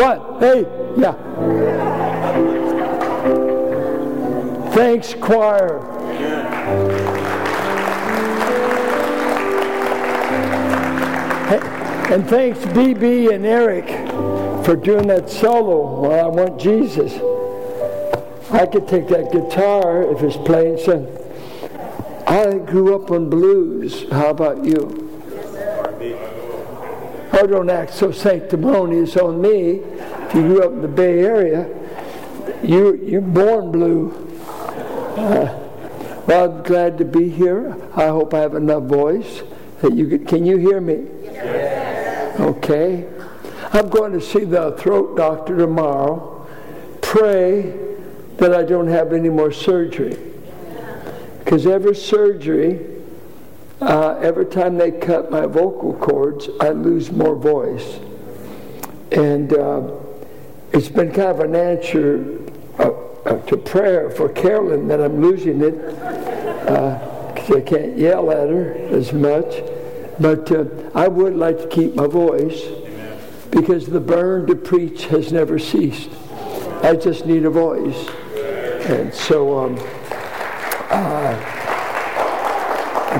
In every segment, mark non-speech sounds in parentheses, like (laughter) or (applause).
What? Hey, yeah. Thanks, choir. And thanks, BB and Eric, for doing that solo while I want Jesus. I could take that guitar if it's playing some. I grew up on blues. How about you? I oh, don't act so sanctimonious on me. If you grew up in the Bay Area, you, you're born blue. Uh, well, I'm glad to be here. I hope I have enough voice that you can, can you hear me? Yes. Okay. I'm going to see the throat doctor tomorrow. Pray that I don't have any more surgery. Because every surgery, uh, every time they cut my vocal cords, I lose more voice. And uh, it's been kind of an answer uh, uh to prayer for Carolyn that I'm losing it uh, I can't yell at her as much. But uh, I would like to keep my voice because the burn to preach has never ceased. I just need a voice. And so um, I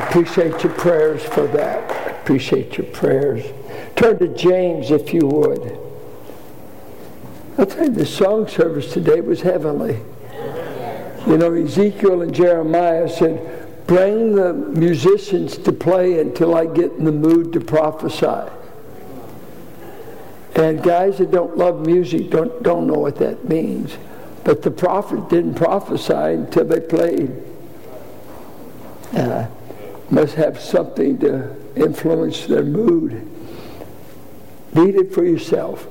appreciate your prayers for that. I appreciate your prayers. Turn to James if you would. I'll tell you, the song service today was heavenly. You know, Ezekiel and Jeremiah said, Bring the musicians to play until I get in the mood to prophesy. And guys that don't love music don't, don't know what that means. But the prophet didn't prophesy until they played. Uh, must have something to influence their mood. Read it for yourself.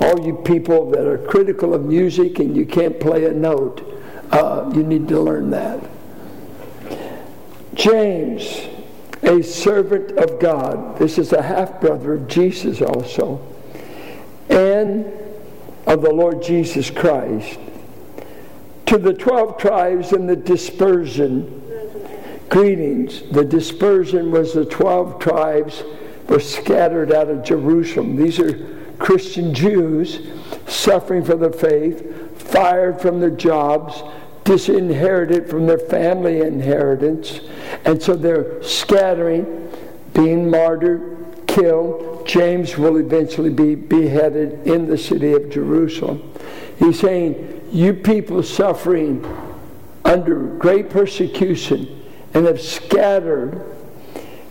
All you people that are critical of music and you can't play a note, uh, you need to learn that. James, a servant of God. This is a half brother of Jesus also, and of the Lord Jesus Christ. To the 12 tribes in the dispersion, greetings. The dispersion was the 12 tribes were scattered out of Jerusalem. These are Christian Jews suffering for the faith, fired from their jobs, disinherited from their family inheritance, and so they're scattering, being martyred, killed. James will eventually be beheaded in the city of Jerusalem. He's saying, You people suffering under great persecution and have scattered,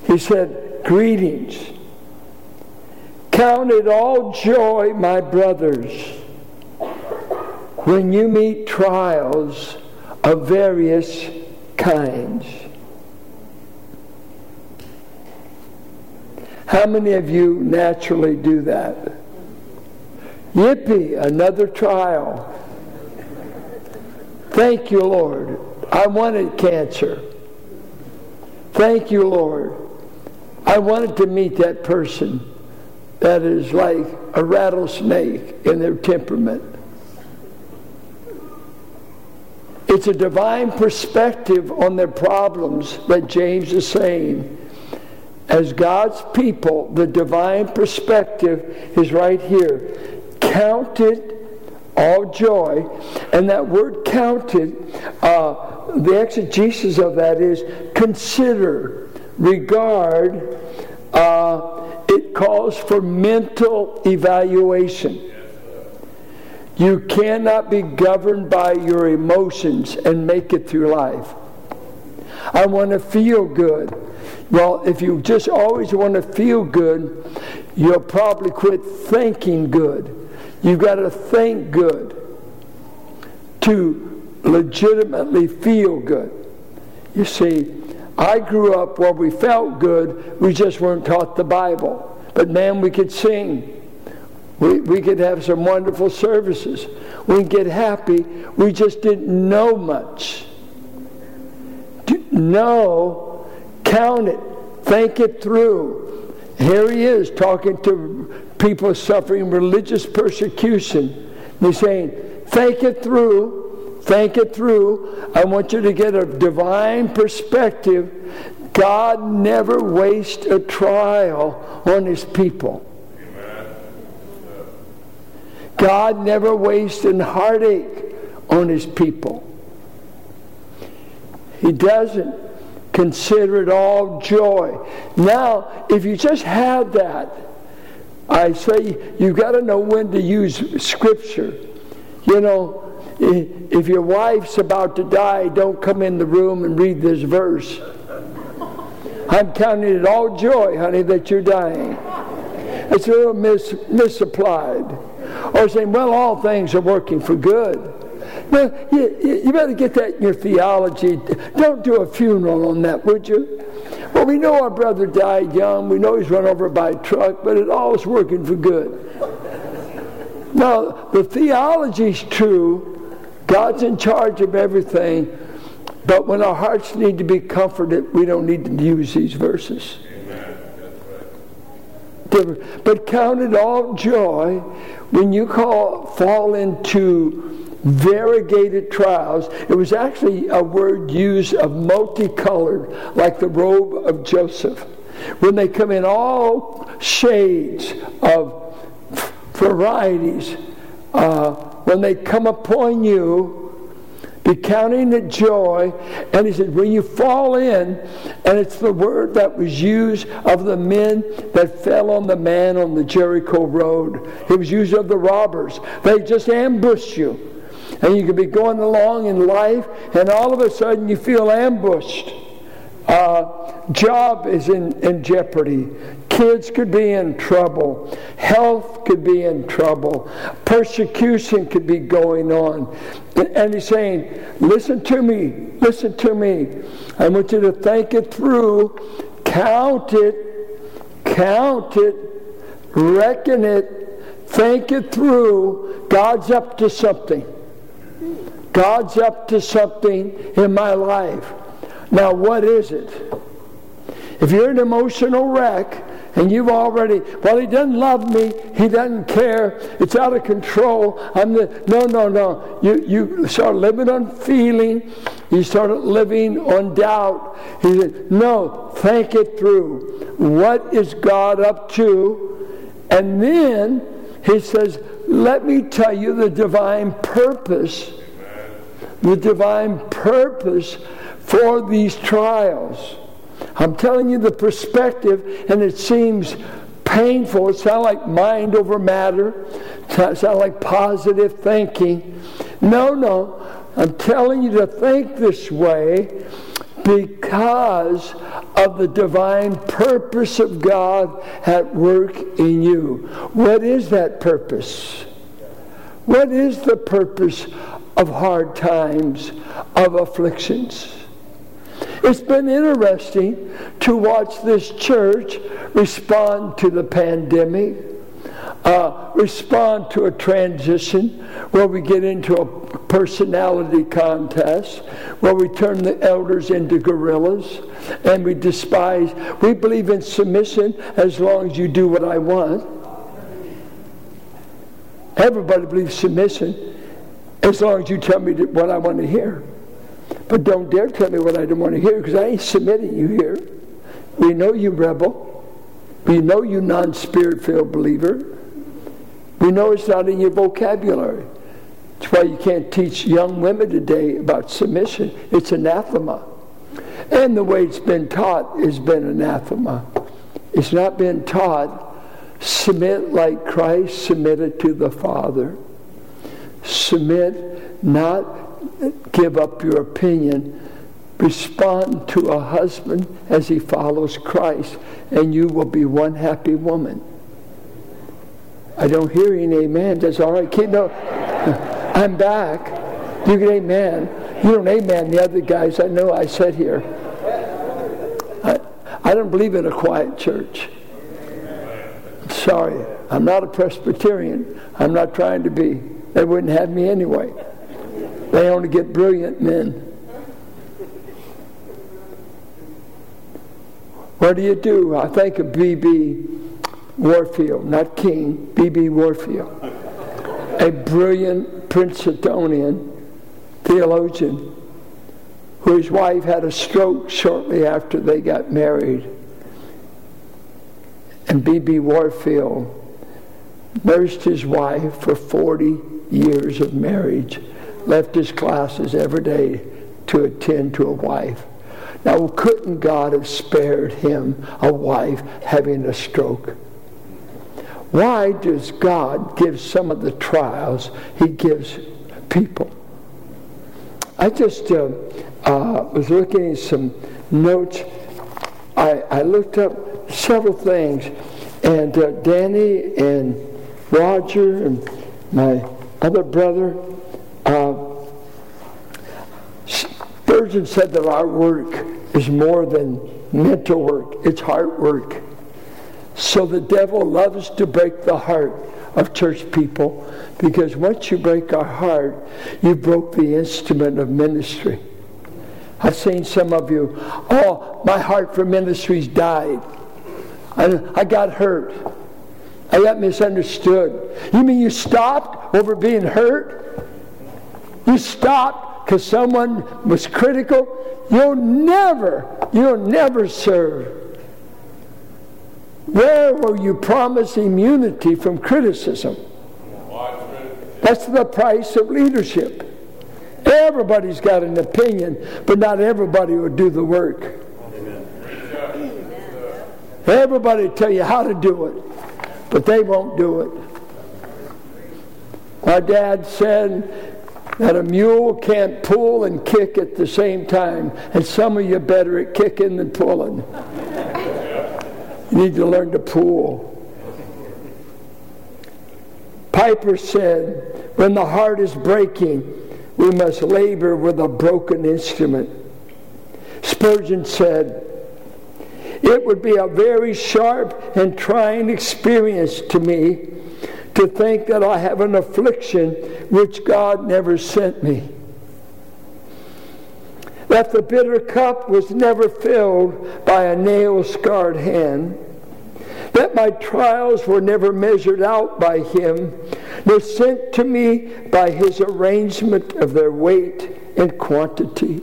he said, Greetings. Count it all joy, my brothers, when you meet trials of various kinds. How many of you naturally do that? Yippee, another trial. Thank you, Lord. I wanted cancer. Thank you, Lord. I wanted to meet that person that is like a rattlesnake in their temperament. It's a divine perspective on their problems that James is saying. As God's people, the divine perspective is right here. Count it all joy. And that word counted, uh, the exegesis of that is consider, regard. Uh, calls for mental evaluation. You cannot be governed by your emotions and make it through life. I want to feel good. Well, if you just always want to feel good, you'll probably quit thinking good. You've got to think good to legitimately feel good. You see, I grew up where we felt good, we just weren't taught the Bible. But man, we could sing. We, we could have some wonderful services. We get happy. We just didn't know much. Know, count it, think it through. Here he is talking to people suffering religious persecution. He's saying, think it through, think it through. I want you to get a divine perspective. God never wastes a trial on his people. God never wastes an heartache on his people. He doesn't consider it all joy. Now, if you just have that, I say you've got to know when to use scripture. You know, if your wife's about to die, don't come in the room and read this verse. I'm counting it all joy, honey, that you're dying. It's a little mis- misapplied. Or saying, well, all things are working for good. Well, you, you better get that in your theology. Don't do a funeral on that, would you? Well, we know our brother died young. We know he's run over by a truck, but it all is working for good. Now, the theology's true. God's in charge of everything. But when our hearts need to be comforted, we don't need to use these verses. But count it all joy when you call, fall into variegated trials. It was actually a word used of multicolored, like the robe of Joseph. When they come in all shades of varieties, uh, when they come upon you, be counting it joy. And he said, when you fall in, and it's the word that was used of the men that fell on the man on the Jericho road. It was used of the robbers. They just ambushed you. And you could be going along in life, and all of a sudden you feel ambushed. Uh, job is in, in jeopardy. Kids could be in trouble. Health could be in trouble. Persecution could be going on. And he's saying, Listen to me, listen to me. I want you to think it through, count it, count it, reckon it, think it through. God's up to something. God's up to something in my life. Now, what is it? If you're an emotional wreck, and you've already, well, he doesn't love me. He doesn't care. It's out of control. I'm the, no, no, no. You, you start living on feeling. You start living on doubt. He said, no, think it through. What is God up to? And then he says, let me tell you the divine purpose, the divine purpose for these trials. I'm telling you the perspective, and it seems painful. It sounds like mind over matter. It sounds like positive thinking. No, no. I'm telling you to think this way because of the divine purpose of God at work in you. What is that purpose? What is the purpose of hard times, of afflictions? It's been interesting to watch this church respond to the pandemic, uh, respond to a transition where we get into a personality contest, where we turn the elders into gorillas, and we despise. We believe in submission as long as you do what I want. Everybody believes submission as long as you tell me what I want to hear. But don't dare tell me what I don't want to hear because I ain't submitting you here. We know you rebel. We know you non spirit filled believer. We know it's not in your vocabulary. That's why you can't teach young women today about submission. It's anathema. And the way it's been taught has been anathema. It's not been taught submit like Christ submitted to the Father. Submit not give up your opinion. Respond to a husband as he follows Christ, and you will be one happy woman. I don't hear any amen. That's all right. Keep, no, (laughs) I'm back. You can amen. You don't amen the other guys. I know I said here. I, I don't believe in a quiet church. Sorry. I'm not a Presbyterian. I'm not trying to be. They wouldn't have me anyway. They only get brilliant men. What do you do? I think of B.B. Warfield, not King, B.B. Warfield, a brilliant Princetonian theologian whose wife had a stroke shortly after they got married. And B.B. Warfield nursed his wife for 40 years of marriage, left his classes every day to attend to a wife. Now, couldn't God have spared him a wife having a stroke? Why does God give some of the trials he gives people? I just uh, uh, was looking at some notes. I, I looked up several things, and uh, Danny and Roger and my other brother, uh, Spurgeon said that our work is more than mental work, it's heart work. So the devil loves to break the heart of church people because once you break our heart, you broke the instrument of ministry. I've seen some of you, oh, my heart for ministries died. I, I got hurt. I got misunderstood. You mean you stopped over being hurt? You stopped because someone was critical? You'll never, you'll never serve. Where will you promise immunity from criticism? That's the price of leadership. Everybody's got an opinion, but not everybody will do the work. Everybody tell you how to do it, but they won't do it. My dad said that a mule can't pull and kick at the same time, and some of you are better at kicking than pulling. You need to learn to pull. Piper said, when the heart is breaking, we must labor with a broken instrument. Spurgeon said, it would be a very sharp and trying experience to me to think that I have an affliction which God never sent me that the bitter cup was never filled by a nail scarred hand, that my trials were never measured out by him, nor sent to me by his arrangement of their weight and quantity.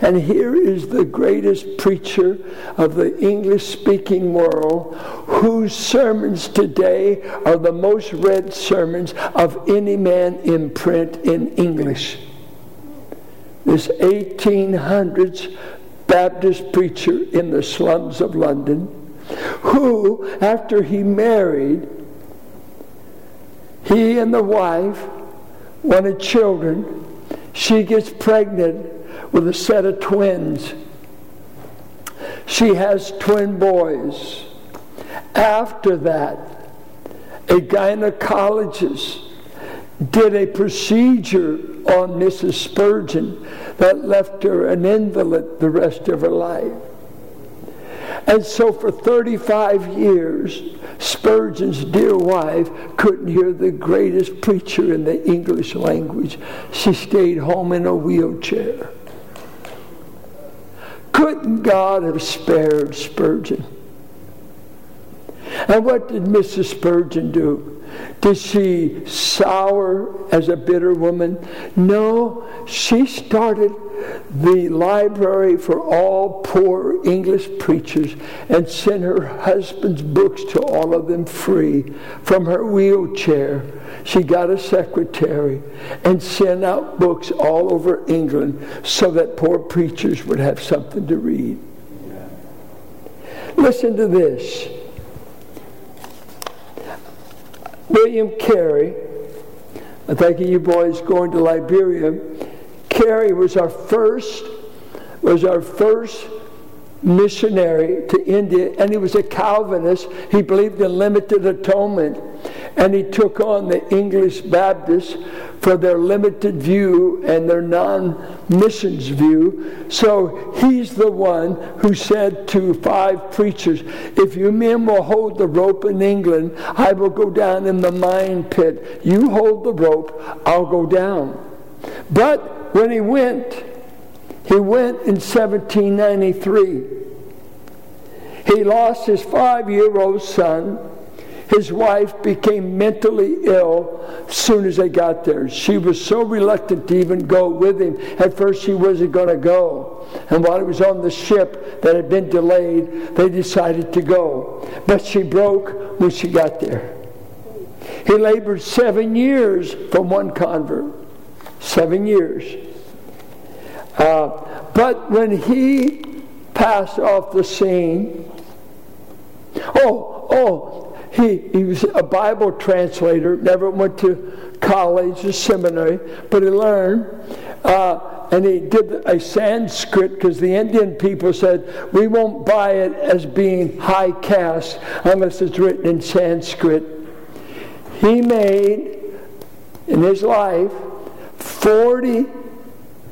And here is the greatest preacher of the English speaking world, whose sermons today are the most read sermons of any man in print in English this 1800s Baptist preacher in the slums of London who, after he married, he and the wife wanted children. She gets pregnant with a set of twins. She has twin boys. After that, a gynecologist did a procedure on Mrs. Spurgeon that left her an invalid the rest of her life. And so for 35 years, Spurgeon's dear wife couldn't hear the greatest preacher in the English language. She stayed home in a wheelchair. Couldn't God have spared Spurgeon? And what did Mrs. Spurgeon do? Did she sour as a bitter woman? No, she started the library for all poor English preachers and sent her husband's books to all of them free from her wheelchair. She got a secretary and sent out books all over England so that poor preachers would have something to read. Listen to this. William Carey, I think you boys going to Liberia. Carey was our first was our first missionary to India, and he was a Calvinist. He believed in limited atonement, and he took on the English Baptists for their limited view and their non missions view. So he's the one who said to five preachers, If you men will hold the rope in England, I will go down in the mine pit. You hold the rope, I'll go down. But when he went, he went in 1793. He lost his five year old son his wife became mentally ill as soon as they got there. She was so reluctant to even go with him. At first, she wasn't going to go. And while he was on the ship that had been delayed, they decided to go. But she broke when she got there. He labored seven years for one convert. Seven years. Uh, but when he passed off the scene, oh, oh, he, he was a Bible translator, never went to college or seminary, but he learned. Uh, and he did a Sanskrit because the Indian people said, we won't buy it as being high caste unless it's written in Sanskrit. He made, in his life, 40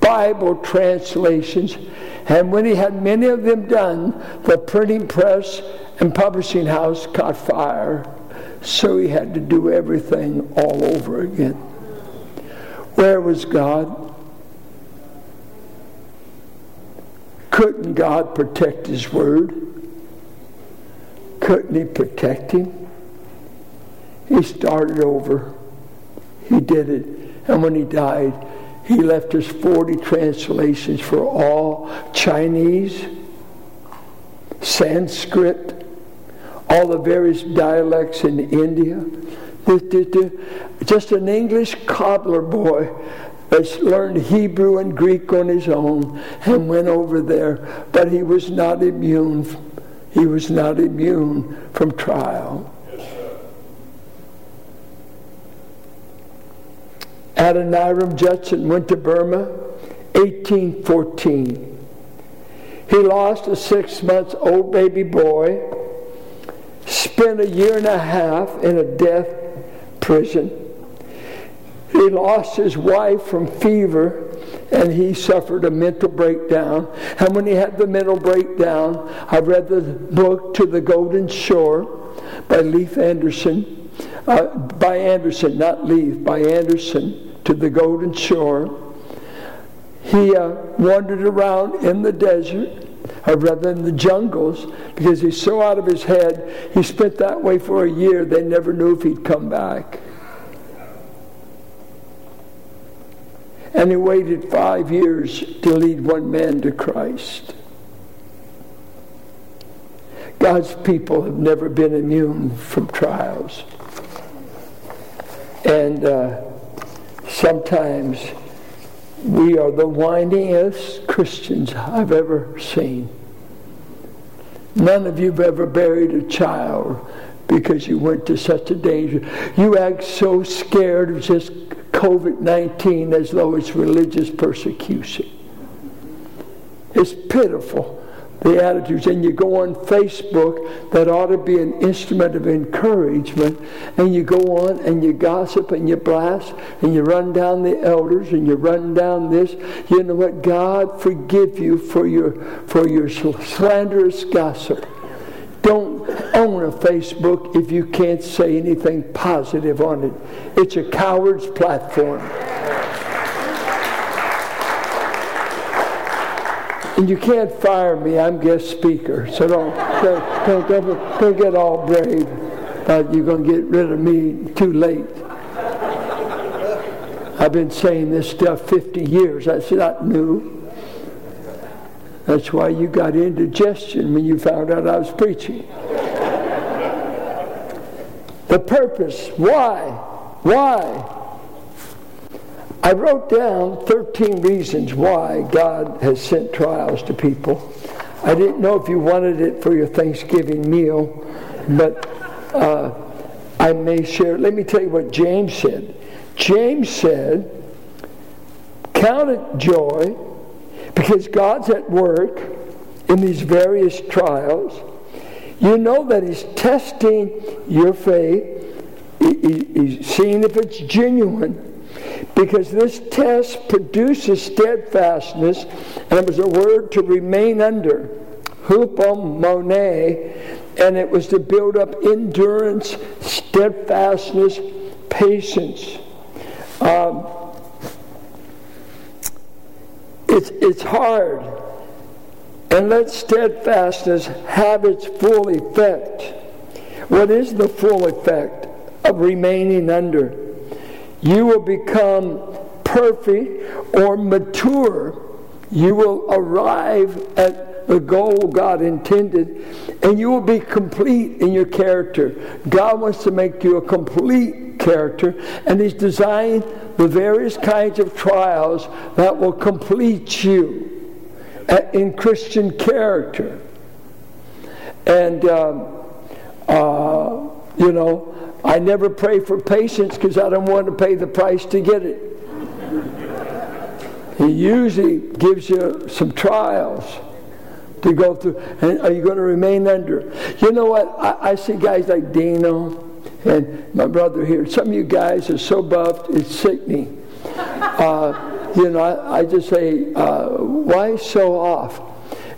Bible translations, and when he had many of them done, the printing press and publishing house caught fire. So he had to do everything all over again. Where was God? Couldn't God protect His Word? Couldn't He protect Him? He started over. He did it. And when He died, He left us 40 translations for all Chinese, Sanskrit, all the various dialects in India. Just an English cobbler boy has learned Hebrew and Greek on his own and went over there, but he was not immune. He was not immune from trial. Adoniram Judson went to Burma 1814. He lost a six months old baby boy, spent a year and a half in a death prison he lost his wife from fever and he suffered a mental breakdown. And when he had the mental breakdown, I read the book To the Golden Shore by Leif Anderson. Uh, by Anderson, not Leif, by Anderson, To the Golden Shore. He uh, wandered around in the desert, or rather in the jungles, because he's so out of his head. He spent that way for a year. They never knew if he'd come back. And he waited five years to lead one man to Christ. God's people have never been immune from trials. And uh, sometimes we are the whiningest Christians I've ever seen. None of you have ever buried a child because you went to such a danger. You act so scared of just COVID 19 as though it's religious persecution. It's pitiful, the attitudes. And you go on Facebook, that ought to be an instrument of encouragement, and you go on and you gossip and you blast and you run down the elders and you run down this. You know what? God forgive you for your, for your slanderous gossip. Don't own a Facebook if you can't say anything positive on it. It's a coward's platform. And you can't fire me. I'm guest speaker. So don't, don't, don't, don't, get all brave that you're going to get rid of me too late. I've been saying this stuff 50 years. That's not new. That's why you got indigestion when you found out I was preaching. the purpose. Why? Why? I wrote down 13 reasons why God has sent trials to people. I didn't know if you wanted it for your Thanksgiving meal, but uh, I may share. Let me tell you what James said. James said, Count it joy because God's at work in these various trials. You know that He's testing your faith, He's seeing if it's genuine. Because this test produces steadfastness, and it was a word to remain under, hupomone, and it was to build up endurance, steadfastness, patience. Um, it's, it's hard. And let steadfastness have its full effect. What is the full effect of remaining under? You will become perfect or mature. You will arrive at the goal God intended, and you will be complete in your character. God wants to make you a complete character, and He's designed the various kinds of trials that will complete you in Christian character. And, um, uh, you know, I never pray for patience because I don't want to pay the price to get it. He usually gives you some trials to go through. And are you going to remain under? You know what? I, I see guys like Dino and my brother here. Some of you guys are so buffed, it's sickening. Uh, you know, I, I just say, uh, why so off?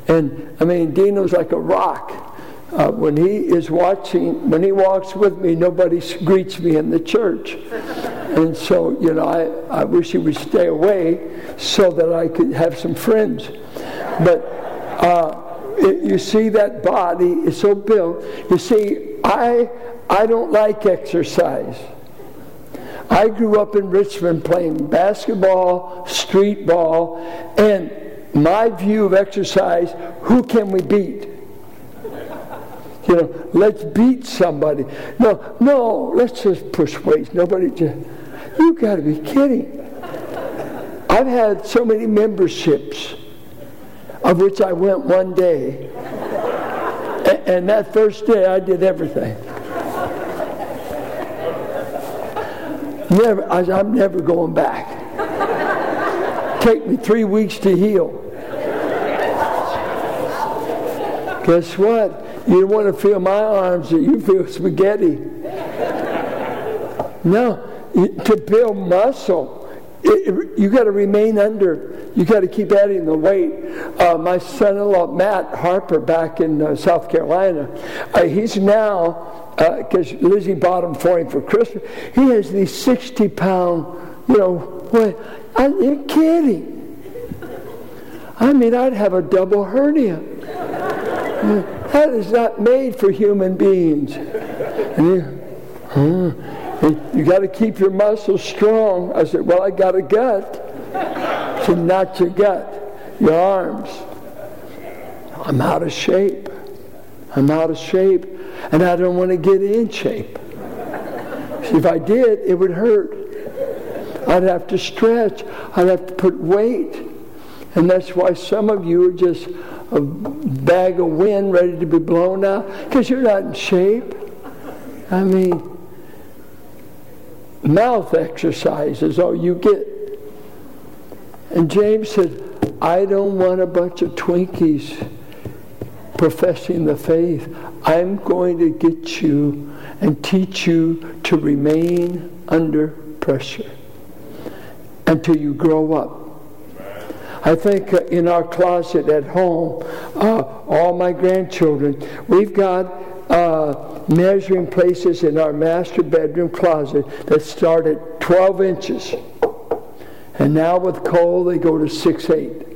And I mean, Dino's like a rock. Uh, when he is watching, when he walks with me, nobody greets me in the church. And so, you know, I, I wish he would stay away so that I could have some friends. But uh, it, you see, that body is so built. You see, I, I don't like exercise. I grew up in Richmond playing basketball, street ball, and my view of exercise who can we beat? Know, let's beat somebody. No, no, let's just weights. Nobody you got to be kidding. I've had so many memberships, of which I went one day. And, and that first day, I did everything. Never, I, I'm never going back. Take me three weeks to heal. Guess what? You want to feel my arms, that you feel spaghetti. No, to build muscle, it, it, you got to remain under. You got to keep adding the weight. Uh, my son-in-law Matt Harper, back in uh, South Carolina, uh, he's now because uh, Lizzie bought him for him for Christmas. He has these sixty-pound, you know. What? Are you kidding? I mean, I'd have a double hernia. That is not made for human beings. You, you got to keep your muscles strong. I said, Well, I got a gut. So, not your gut, your arms. I'm out of shape. I'm out of shape. And I don't want to get in shape. If I did, it would hurt. I'd have to stretch. I'd have to put weight. And that's why some of you are just a bag of wind ready to be blown out because you're not in shape. I mean, mouth exercise is all oh, you get. And James said, I don't want a bunch of Twinkies professing the faith. I'm going to get you and teach you to remain under pressure until you grow up. I think uh, in our closet at home, uh, all my grandchildren, we've got uh, measuring places in our master bedroom closet that start at 12 inches. And now with Cole, they go to 6 8.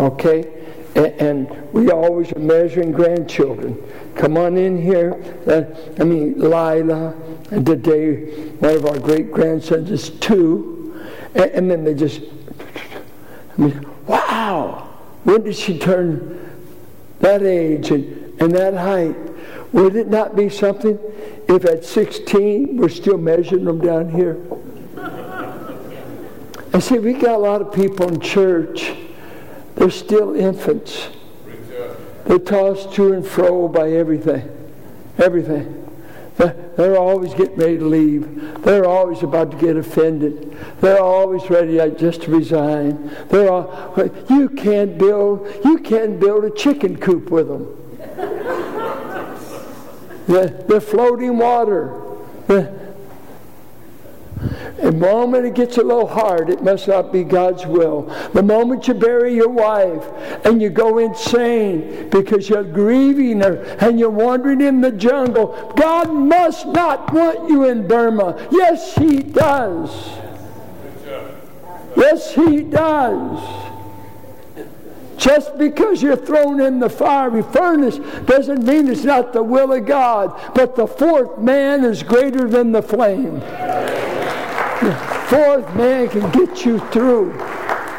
Okay? And, and we always are measuring grandchildren. Come on in here. Uh, I mean, Lila, and today one of our great grandsons is two. And, and then they just I mean, wow! When did she turn that age and, and that height? Would it not be something if at 16 we're still measuring them down here? (laughs) I see, we got a lot of people in church, they're still infants. They're tossed to and fro by everything. Everything. They're always getting ready to leave. They're always about to get offended. They're always ready just to resign. They're all, you can't build you can't build a chicken coop with them. (laughs) they're, they're floating water. The moment it gets a little hard, it must not be God's will. The moment you bury your wife and you go insane because you're grieving her and you're wandering in the jungle, God must not want you in Burma. Yes, He does. Yes, He does. Just because you're thrown in the fiery furnace doesn't mean it's not the will of God. But the fourth man is greater than the flame. Fourth man can get you through.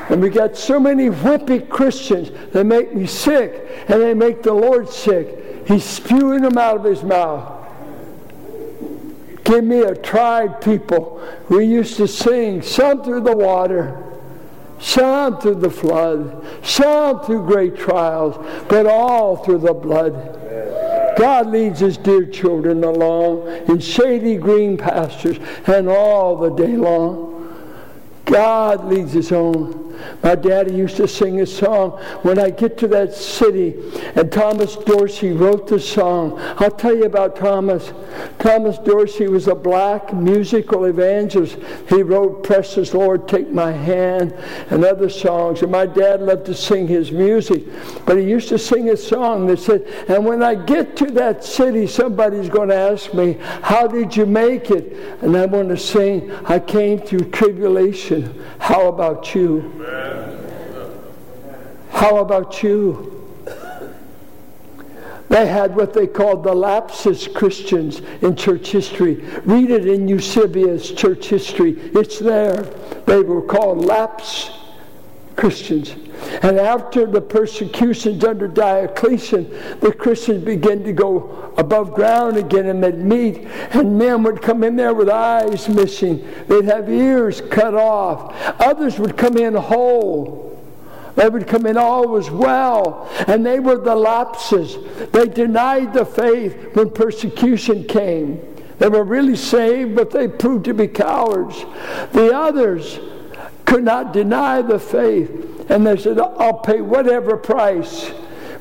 And we got so many wimpy Christians that make me sick and they make the Lord sick. He's spewing them out of his mouth. Give me a tried people. We used to sing, some through the water, some through the flood, some through great trials, but all through the blood. God leads his dear children along in shady green pastures and all the day long. God leads his own. My daddy used to sing a song when I get to that city, and Thomas Dorsey wrote the song. I'll tell you about Thomas. Thomas Dorsey was a black musical evangelist. He wrote Precious Lord, Take My Hand, and other songs. And my dad loved to sing his music. But he used to sing a song that said, And when I get to that city, somebody's going to ask me, How did you make it? And I want to sing, I came through tribulation. How about you? How about you? They had what they called the lapsus Christians in church history. Read it in Eusebius' church history. It's there. They were called lapse Christians. And after the persecutions under Diocletian, the Christians began to go above ground again and they'd meet, and men would come in there with eyes missing. They'd have ears cut off. Others would come in whole. They would come in all was well. And they were the lapses. They denied the faith when persecution came. They were really saved, but they proved to be cowards. The others could not deny the faith. And they said, I'll pay whatever price.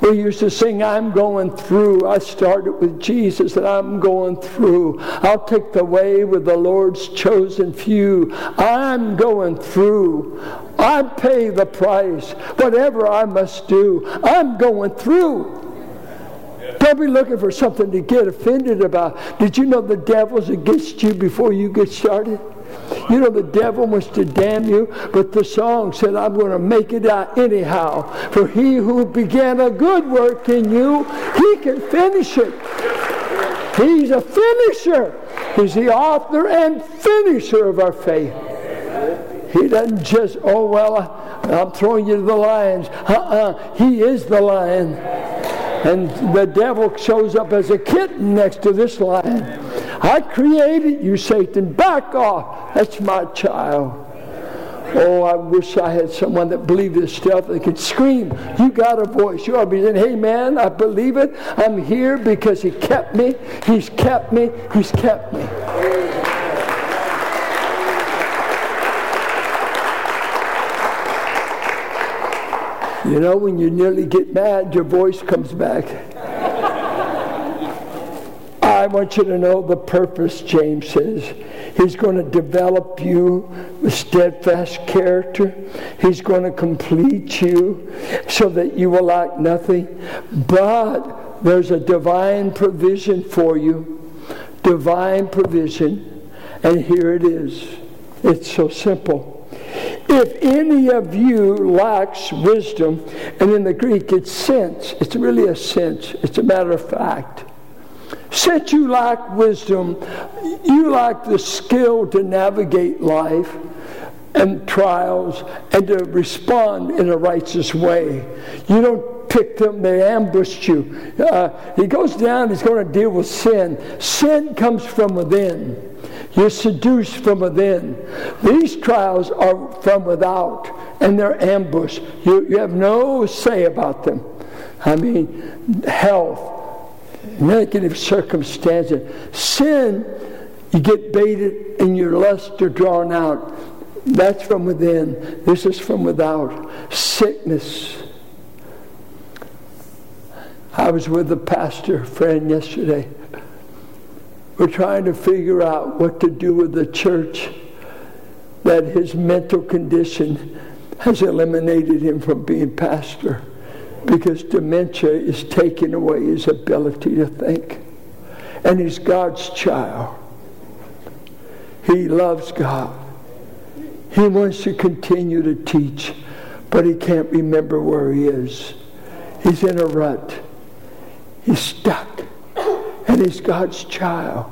We used to sing, I'm going through. I started with Jesus and I'm going through. I'll take the way with the Lord's chosen few. I'm going through. I pay the price. Whatever I must do, I'm going through. Don't be looking for something to get offended about. Did you know the devil's against you before you get started? You know, the devil wants to damn you, but the song said, I'm going to make it out anyhow. For he who began a good work in you, he can finish it. He's a finisher. He's the author and finisher of our faith. He doesn't just, oh, well, I'm throwing you to the lions. Uh-uh. He is the lion. And the devil shows up as a kitten next to this lion. I created you, Satan. Back off. That's my child. Oh, I wish I had someone that believed this stuff that could scream, You got a voice. You ought to be saying, Hey, man, I believe it. I'm here because He kept me. He's kept me. He's kept me. You know, when you nearly get mad, your voice comes back. I want you to know the purpose, James says. He's going to develop you with steadfast character. He's going to complete you so that you will lack nothing. But there's a divine provision for you. Divine provision. And here it is. It's so simple. If any of you lacks wisdom, and in the Greek it's sense, it's really a sense, it's a matter of fact. Since you lack wisdom, you lack the skill to navigate life and trials and to respond in a righteous way. You don't pick them, they ambushed you. Uh, he goes down, he's going to deal with sin. Sin comes from within. You're seduced from within. These trials are from without, and they're ambush. You, you have no say about them. I mean, health, negative circumstances. Sin, you get baited and your lust are drawn out. That's from within. This is from without. Sickness. I was with a pastor friend yesterday. We're trying to figure out what to do with the church that his mental condition has eliminated him from being pastor because dementia is taking away his ability to think. And he's God's child. He loves God. He wants to continue to teach, but he can't remember where he is. He's in a rut. He's stuck. And he's God's child.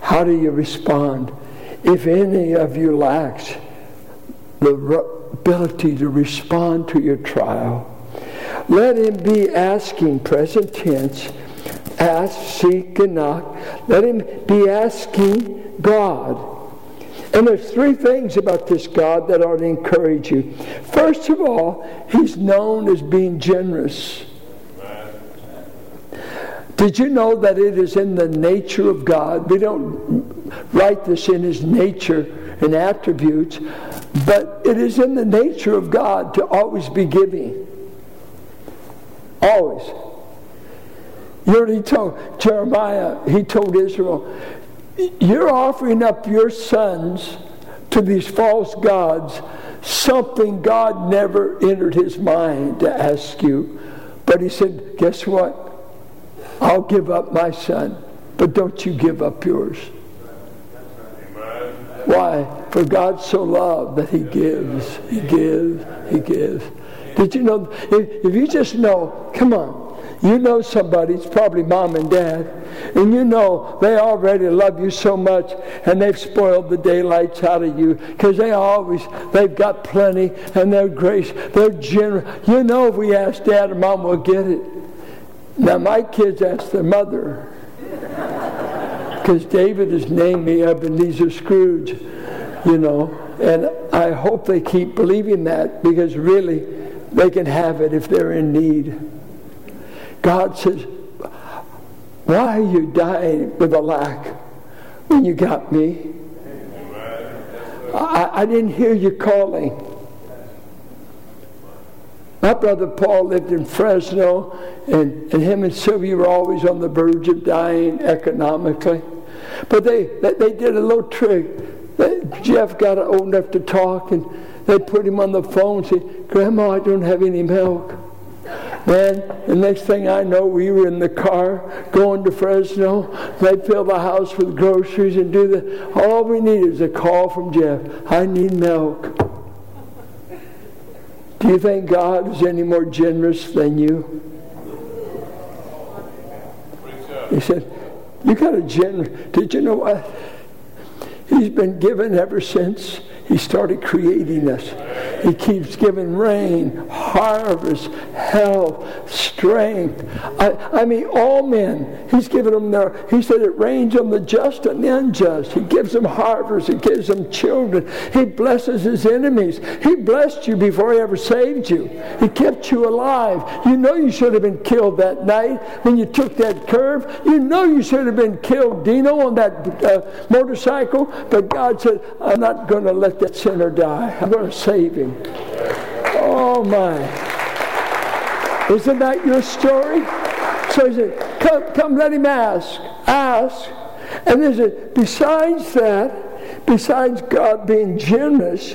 How do you respond? If any of you lacks the ability to respond to your trial, let him be asking, present tense, ask, seek, and knock. Let him be asking God. And there's three things about this God that ought to encourage you. First of all, he's known as being generous. Did you know that it is in the nature of God? We don't write this in his nature and attributes, but it is in the nature of God to always be giving. Always. You know he told Jeremiah? He told Israel, You're offering up your sons to these false gods, something God never entered his mind to ask you. But he said, Guess what? I'll give up my son, but don't you give up yours. Why? For God so loved that He gives, He gives, He gives. Did you know? If, if you just know, come on, you know somebody, it's probably mom and dad, and you know they already love you so much and they've spoiled the daylights out of you because they always, they've got plenty and they're grace, they're generous. You know if we ask dad or mom, we'll get it. Now, my kids ask their mother, because David has named me Ebenezer Scrooge, you know, and I hope they keep believing that because really they can have it if they're in need. God says, Why are you dying with a lack when you got me? I, I didn't hear you calling. My brother Paul lived in Fresno, and, and him and Sylvia were always on the verge of dying economically. But they, they, they did a little trick. They, Jeff got old enough to talk, and they put him on the phone and said, Grandma, I don't have any milk. Man, the next thing I know, we were in the car going to Fresno. They'd fill the house with groceries and do the. All we needed was a call from Jeff. I need milk. Do you think God is any more generous than you? He said, You got a generous. Uh, Did you know what? He's been given ever since he started creating us. He keeps giving rain, harvest, health, strength. I, I mean, all men. He's given them their, he said it rains on the just and the unjust. He gives them harvest. He gives them children. He blesses his enemies. He blessed you before he ever saved you. He kept you alive. You know you should have been killed that night when you took that curve. You know you should have been killed, Dino, on that uh, motorcycle. But God said, I'm not going to let that sinner die. I'm going to save him. Oh my. Isn't that your story? So he said, come, come let him ask. Ask. And he said, besides that, besides God being generous,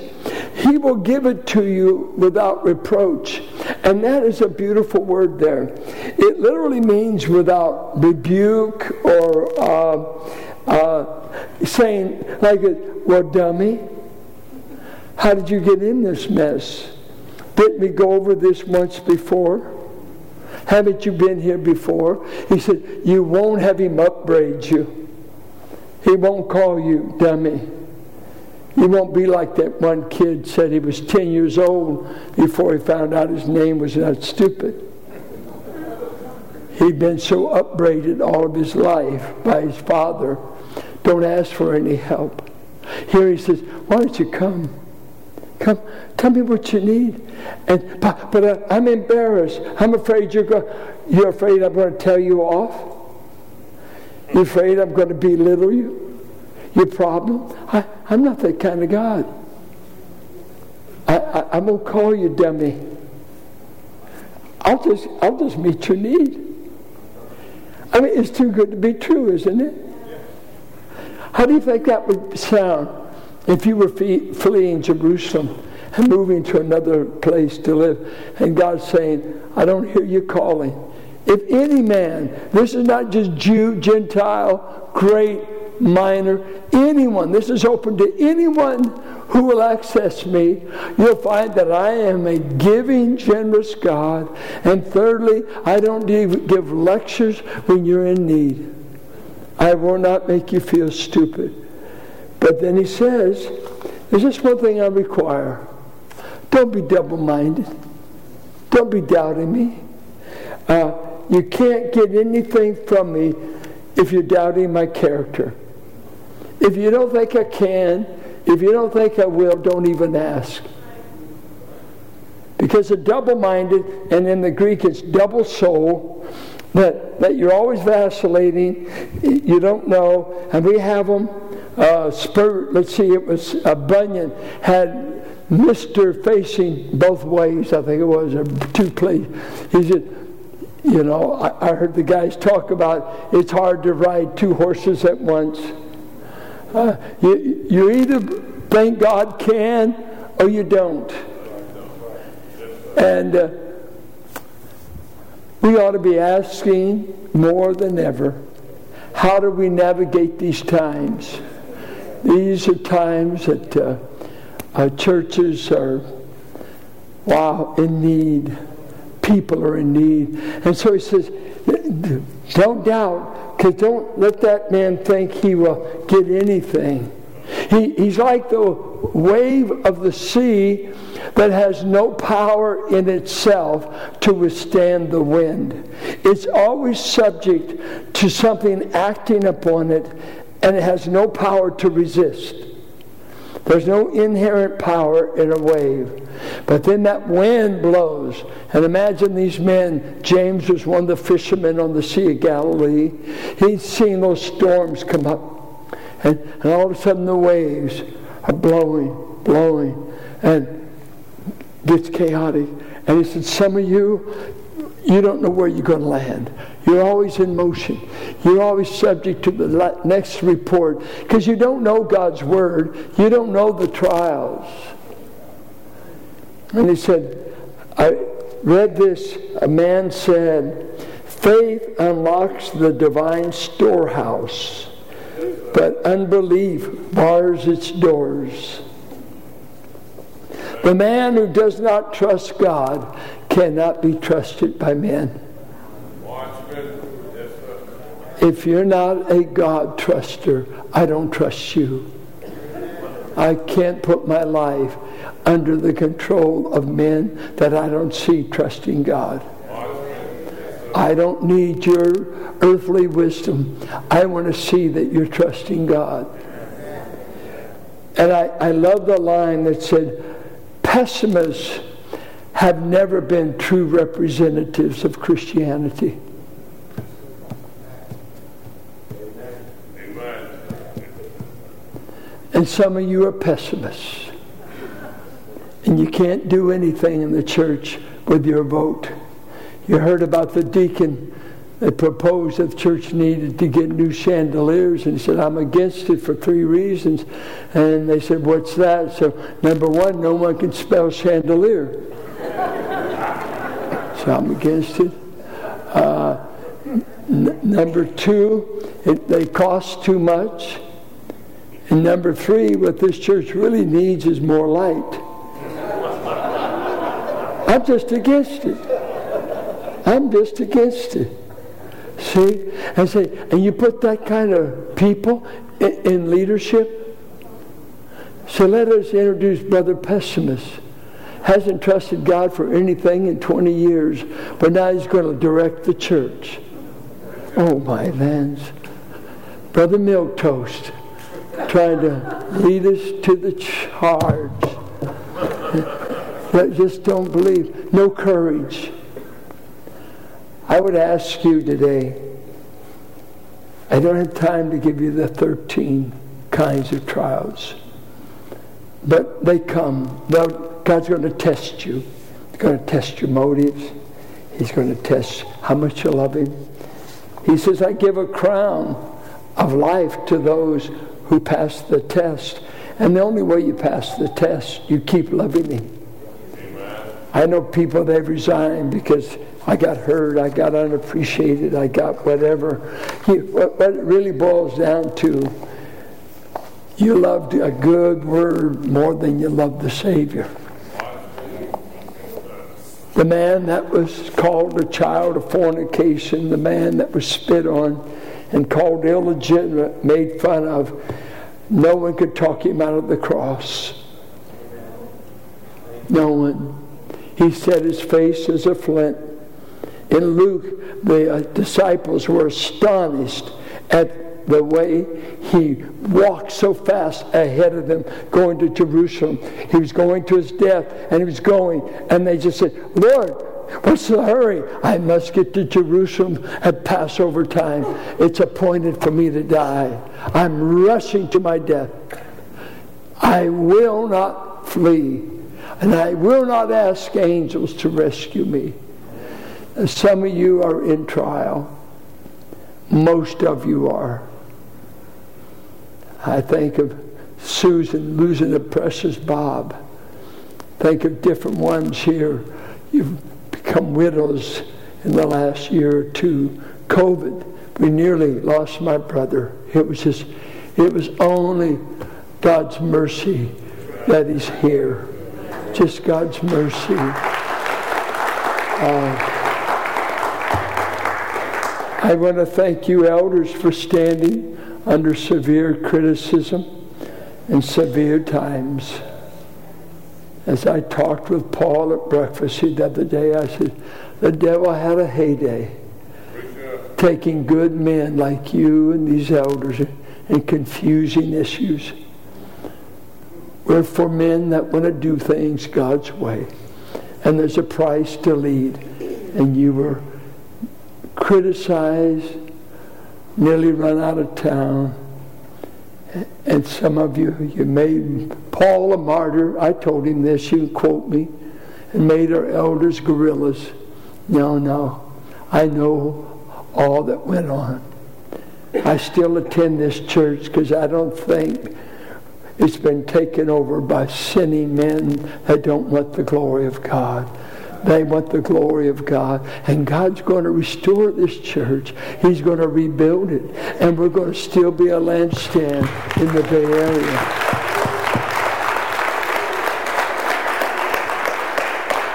he will give it to you without reproach. And that is a beautiful word there. It literally means without rebuke or uh, uh, saying, like, well, dummy, how did you get in this mess? Didn't we go over this once before? Haven't you been here before? He said, You won't have him upbraid you. He won't call you dummy. You won't be like that one kid said he was 10 years old before he found out his name was not stupid. He'd been so upbraided all of his life by his father. Don't ask for any help. Here he says, Why don't you come? Come, tell me what you need. And but, but uh, I'm embarrassed. I'm afraid you're going. You're afraid I'm going to tell you off. You're afraid I'm going to belittle you. Your problem. I, I'm not that kind of God. I, I'm to call you dummy. I'll just I'll just meet your need. I mean, it's too good to be true, isn't it? How do you think that would sound? If you were fleeing Jerusalem and moving to another place to live, and God's saying, I don't hear you calling. If any man, this is not just Jew, Gentile, great, minor, anyone, this is open to anyone who will access me, you'll find that I am a giving, generous God. And thirdly, I don't give lectures when you're in need. I will not make you feel stupid. But then he says, There's just one thing I require. Don't be double minded. Don't be doubting me. Uh, you can't get anything from me if you're doubting my character. If you don't think I can, if you don't think I will, don't even ask. Because a double minded, and in the Greek it's double soul, that, that you're always vacillating, you don't know, and we have them. Uh, let's see, it was uh, Bunyan had Mr. facing both ways, I think it was, or two places. He said, you know, I, I, heard the guys talk about it's hard to ride two horses at once. Uh, you, you either think God can or you don't. And uh, we ought to be asking more than ever how do we navigate these times? These are times that uh, our churches are, wow, in need. People are in need. And so he says, don't doubt, because don't let that man think he will get anything. He, he's like the wave of the sea that has no power in itself to withstand the wind. It's always subject to something acting upon it, and it has no power to resist. There's no inherent power in a wave. But then that wind blows. And imagine these men. James was one of the fishermen on the Sea of Galilee. He'd seen those storms come up. And, and all of a sudden the waves are blowing, blowing. And gets chaotic. And he said, Some of you, you don't know where you're going to land. You're always in motion. You're always subject to the next report because you don't know God's word. You don't know the trials. And he said, I read this. A man said, Faith unlocks the divine storehouse, but unbelief bars its doors. The man who does not trust God cannot be trusted by men. If you're not a God truster, I don't trust you. I can't put my life under the control of men that I don't see trusting God. I don't need your earthly wisdom. I want to see that you're trusting God. And I, I love the line that said, pessimists have never been true representatives of Christianity. And some of you are pessimists. And you can't do anything in the church with your vote. You heard about the deacon that proposed that the church needed to get new chandeliers, and he said, I'm against it for three reasons. And they said, What's that? So, number one, no one can spell chandelier. (laughs) so I'm against it. Uh, n- number two, it, they cost too much. And number three, what this church really needs is more light. I'm just against it. I'm just against it. See? And say, and you put that kind of people in, in leadership. So let us introduce Brother Pessimist. Hasn't trusted God for anything in 20 years, but now he's going to direct the church. Oh, my lands. Brother Milk Toast trying to lead us to the charge. But just don't believe. No courage. I would ask you today, I don't have time to give you the 13 kinds of trials, but they come. God's going to test you. He's going to test your motives. He's going to test how much you love Him. He says, I give a crown of life to those who pass the test. And the only way you pass the test, you keep loving Him. Amen. I know people, they've resigned because I got hurt, I got unappreciated, I got whatever. what, what it really boils down to, you loved a good word more than you loved the Savior. The man that was called a child of fornication, the man that was spit on and called illegitimate, made fun of, no one could talk him out of the cross. No one. He set his face as a flint in Luke, the uh, disciples were astonished at the way he walked so fast ahead of them going to Jerusalem. He was going to his death and he was going, and they just said, Lord, What's the hurry? I must get to Jerusalem at Passover time. It's appointed for me to die. I'm rushing to my death. I will not flee, and I will not ask angels to rescue me. Some of you are in trial. Most of you are. I think of Susan losing a precious Bob. Think of different ones here. You've become widows in the last year or two. COVID, we nearly lost my brother. It was just, it was only God's mercy that he's here. Just God's mercy. Uh, I want to thank you, elders, for standing under severe criticism and severe times. As I talked with Paul at breakfast the other day, I said, the devil had a heyday taking good men like you and these elders and confusing issues. We're for men that want to do things God's way. And there's a price to lead. And you were criticized, nearly run out of town. And some of you, you made Paul a martyr. I told him this, you quote me, and made our elders guerrillas. No, no. I know all that went on. I still attend this church because I don't think it's been taken over by sinning men that don't want the glory of God. They want the glory of God. And God's going to restore this church. He's going to rebuild it. And we're going to still be a lampstand in the Bay Area.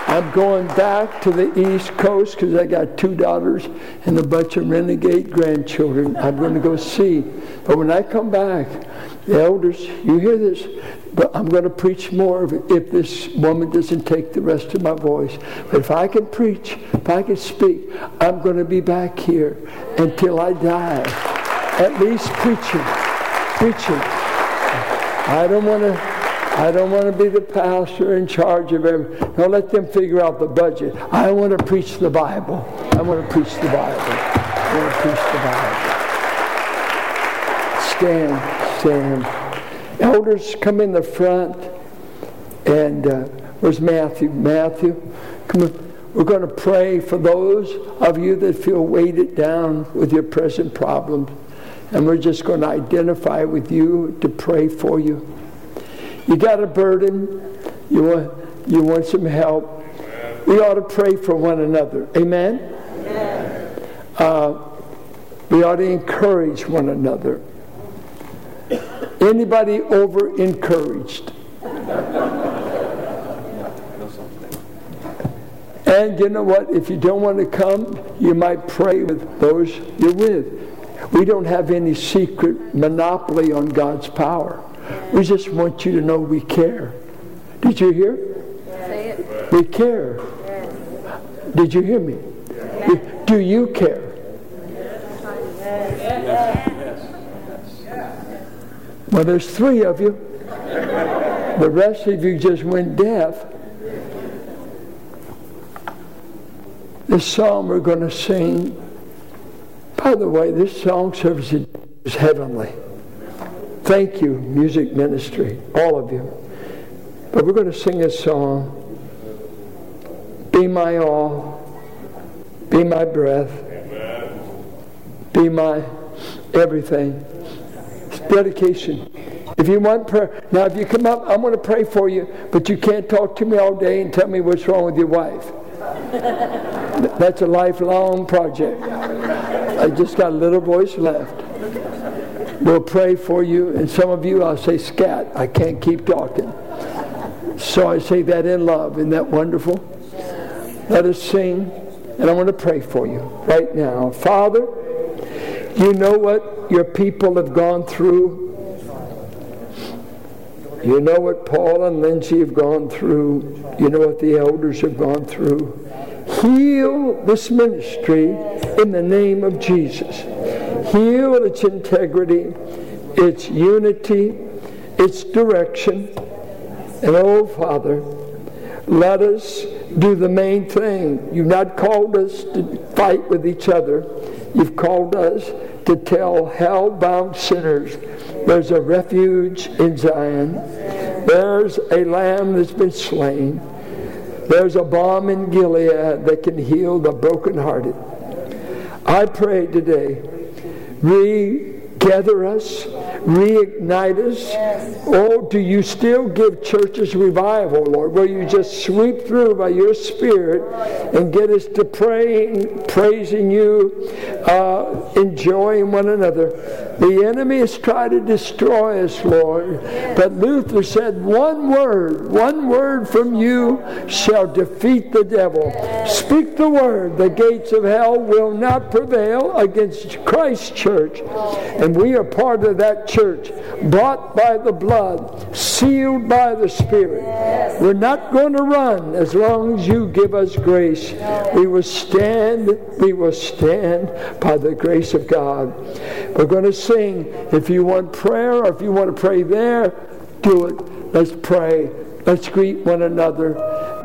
I'm going back to the East Coast because I got two daughters and a bunch of renegade grandchildren. I'm going to go see. But when I come back, the elders, you hear this, but I'm going to preach more if this woman doesn't take the rest of my voice. But if I can preach, if I can speak, I'm going to be back here until I die. At least preaching. Preaching. I don't want to. I don't want to be the pastor in charge of everything. Don't let them figure out the budget. I want to preach the Bible. I want to preach the Bible. I want to preach the Bible. Stand, stand. Elders, come in the front. And uh, where's Matthew? Matthew, come on. We're going to pray for those of you that feel weighted down with your present problems. And we're just going to identify with you to pray for you. You got a burden. You want, you want some help. We ought to pray for one another. Amen? Amen. Uh, we ought to encourage one another. Anybody over encouraged? And you know what? If you don't want to come, you might pray with those you're with. We don't have any secret monopoly on God's power. We just want you to know we care. Did you hear? Yes. We care. Yes. Did you hear me? Yes. Do you care? Well, there's three of you. The rest of you just went deaf. This psalm we're going to sing. By the way, this song service is heavenly. Thank you, music ministry, all of you. But we're going to sing this song. Be my all, be my breath, be my everything dedication. If you want prayer, now if you come up, I'm going to pray for you, but you can't talk to me all day and tell me what's wrong with your wife. (laughs) That's a lifelong project. I just got a little voice left. We'll pray for you, and some of you I'll say scat. I can't keep talking. So I say that in love. Isn't that wonderful? Let us sing, and I want to pray for you right now. Father, you know what your people have gone through. You know what Paul and Lindsay have gone through. You know what the elders have gone through. Heal this ministry in the name of Jesus. Heal its integrity, its unity, its direction. And oh, Father, let us do the main thing. You've not called us to fight with each other. You've called us to tell hell-bound sinners there's a refuge in Zion. There's a lamb that's been slain. There's a balm in Gilead that can heal the brokenhearted. I pray today, regather us, reignite us? Oh, do you still give churches revival, Lord, Will you just sweep through by your Spirit and get us to praying, praising you, uh, enjoying one another? The enemy has tried to destroy us, Lord. But Luther said, one word, one word from you shall defeat the devil. Speak the word. The gates of hell will not prevail against Christ's church. And we are part of that church, bought by the blood, sealed by the Spirit. We're not going to run as long as you give us grace. We will stand, we will stand by the grace of God. We're going to sing. If you want prayer or if you want to pray there, do it. Let's pray. Let's greet one another.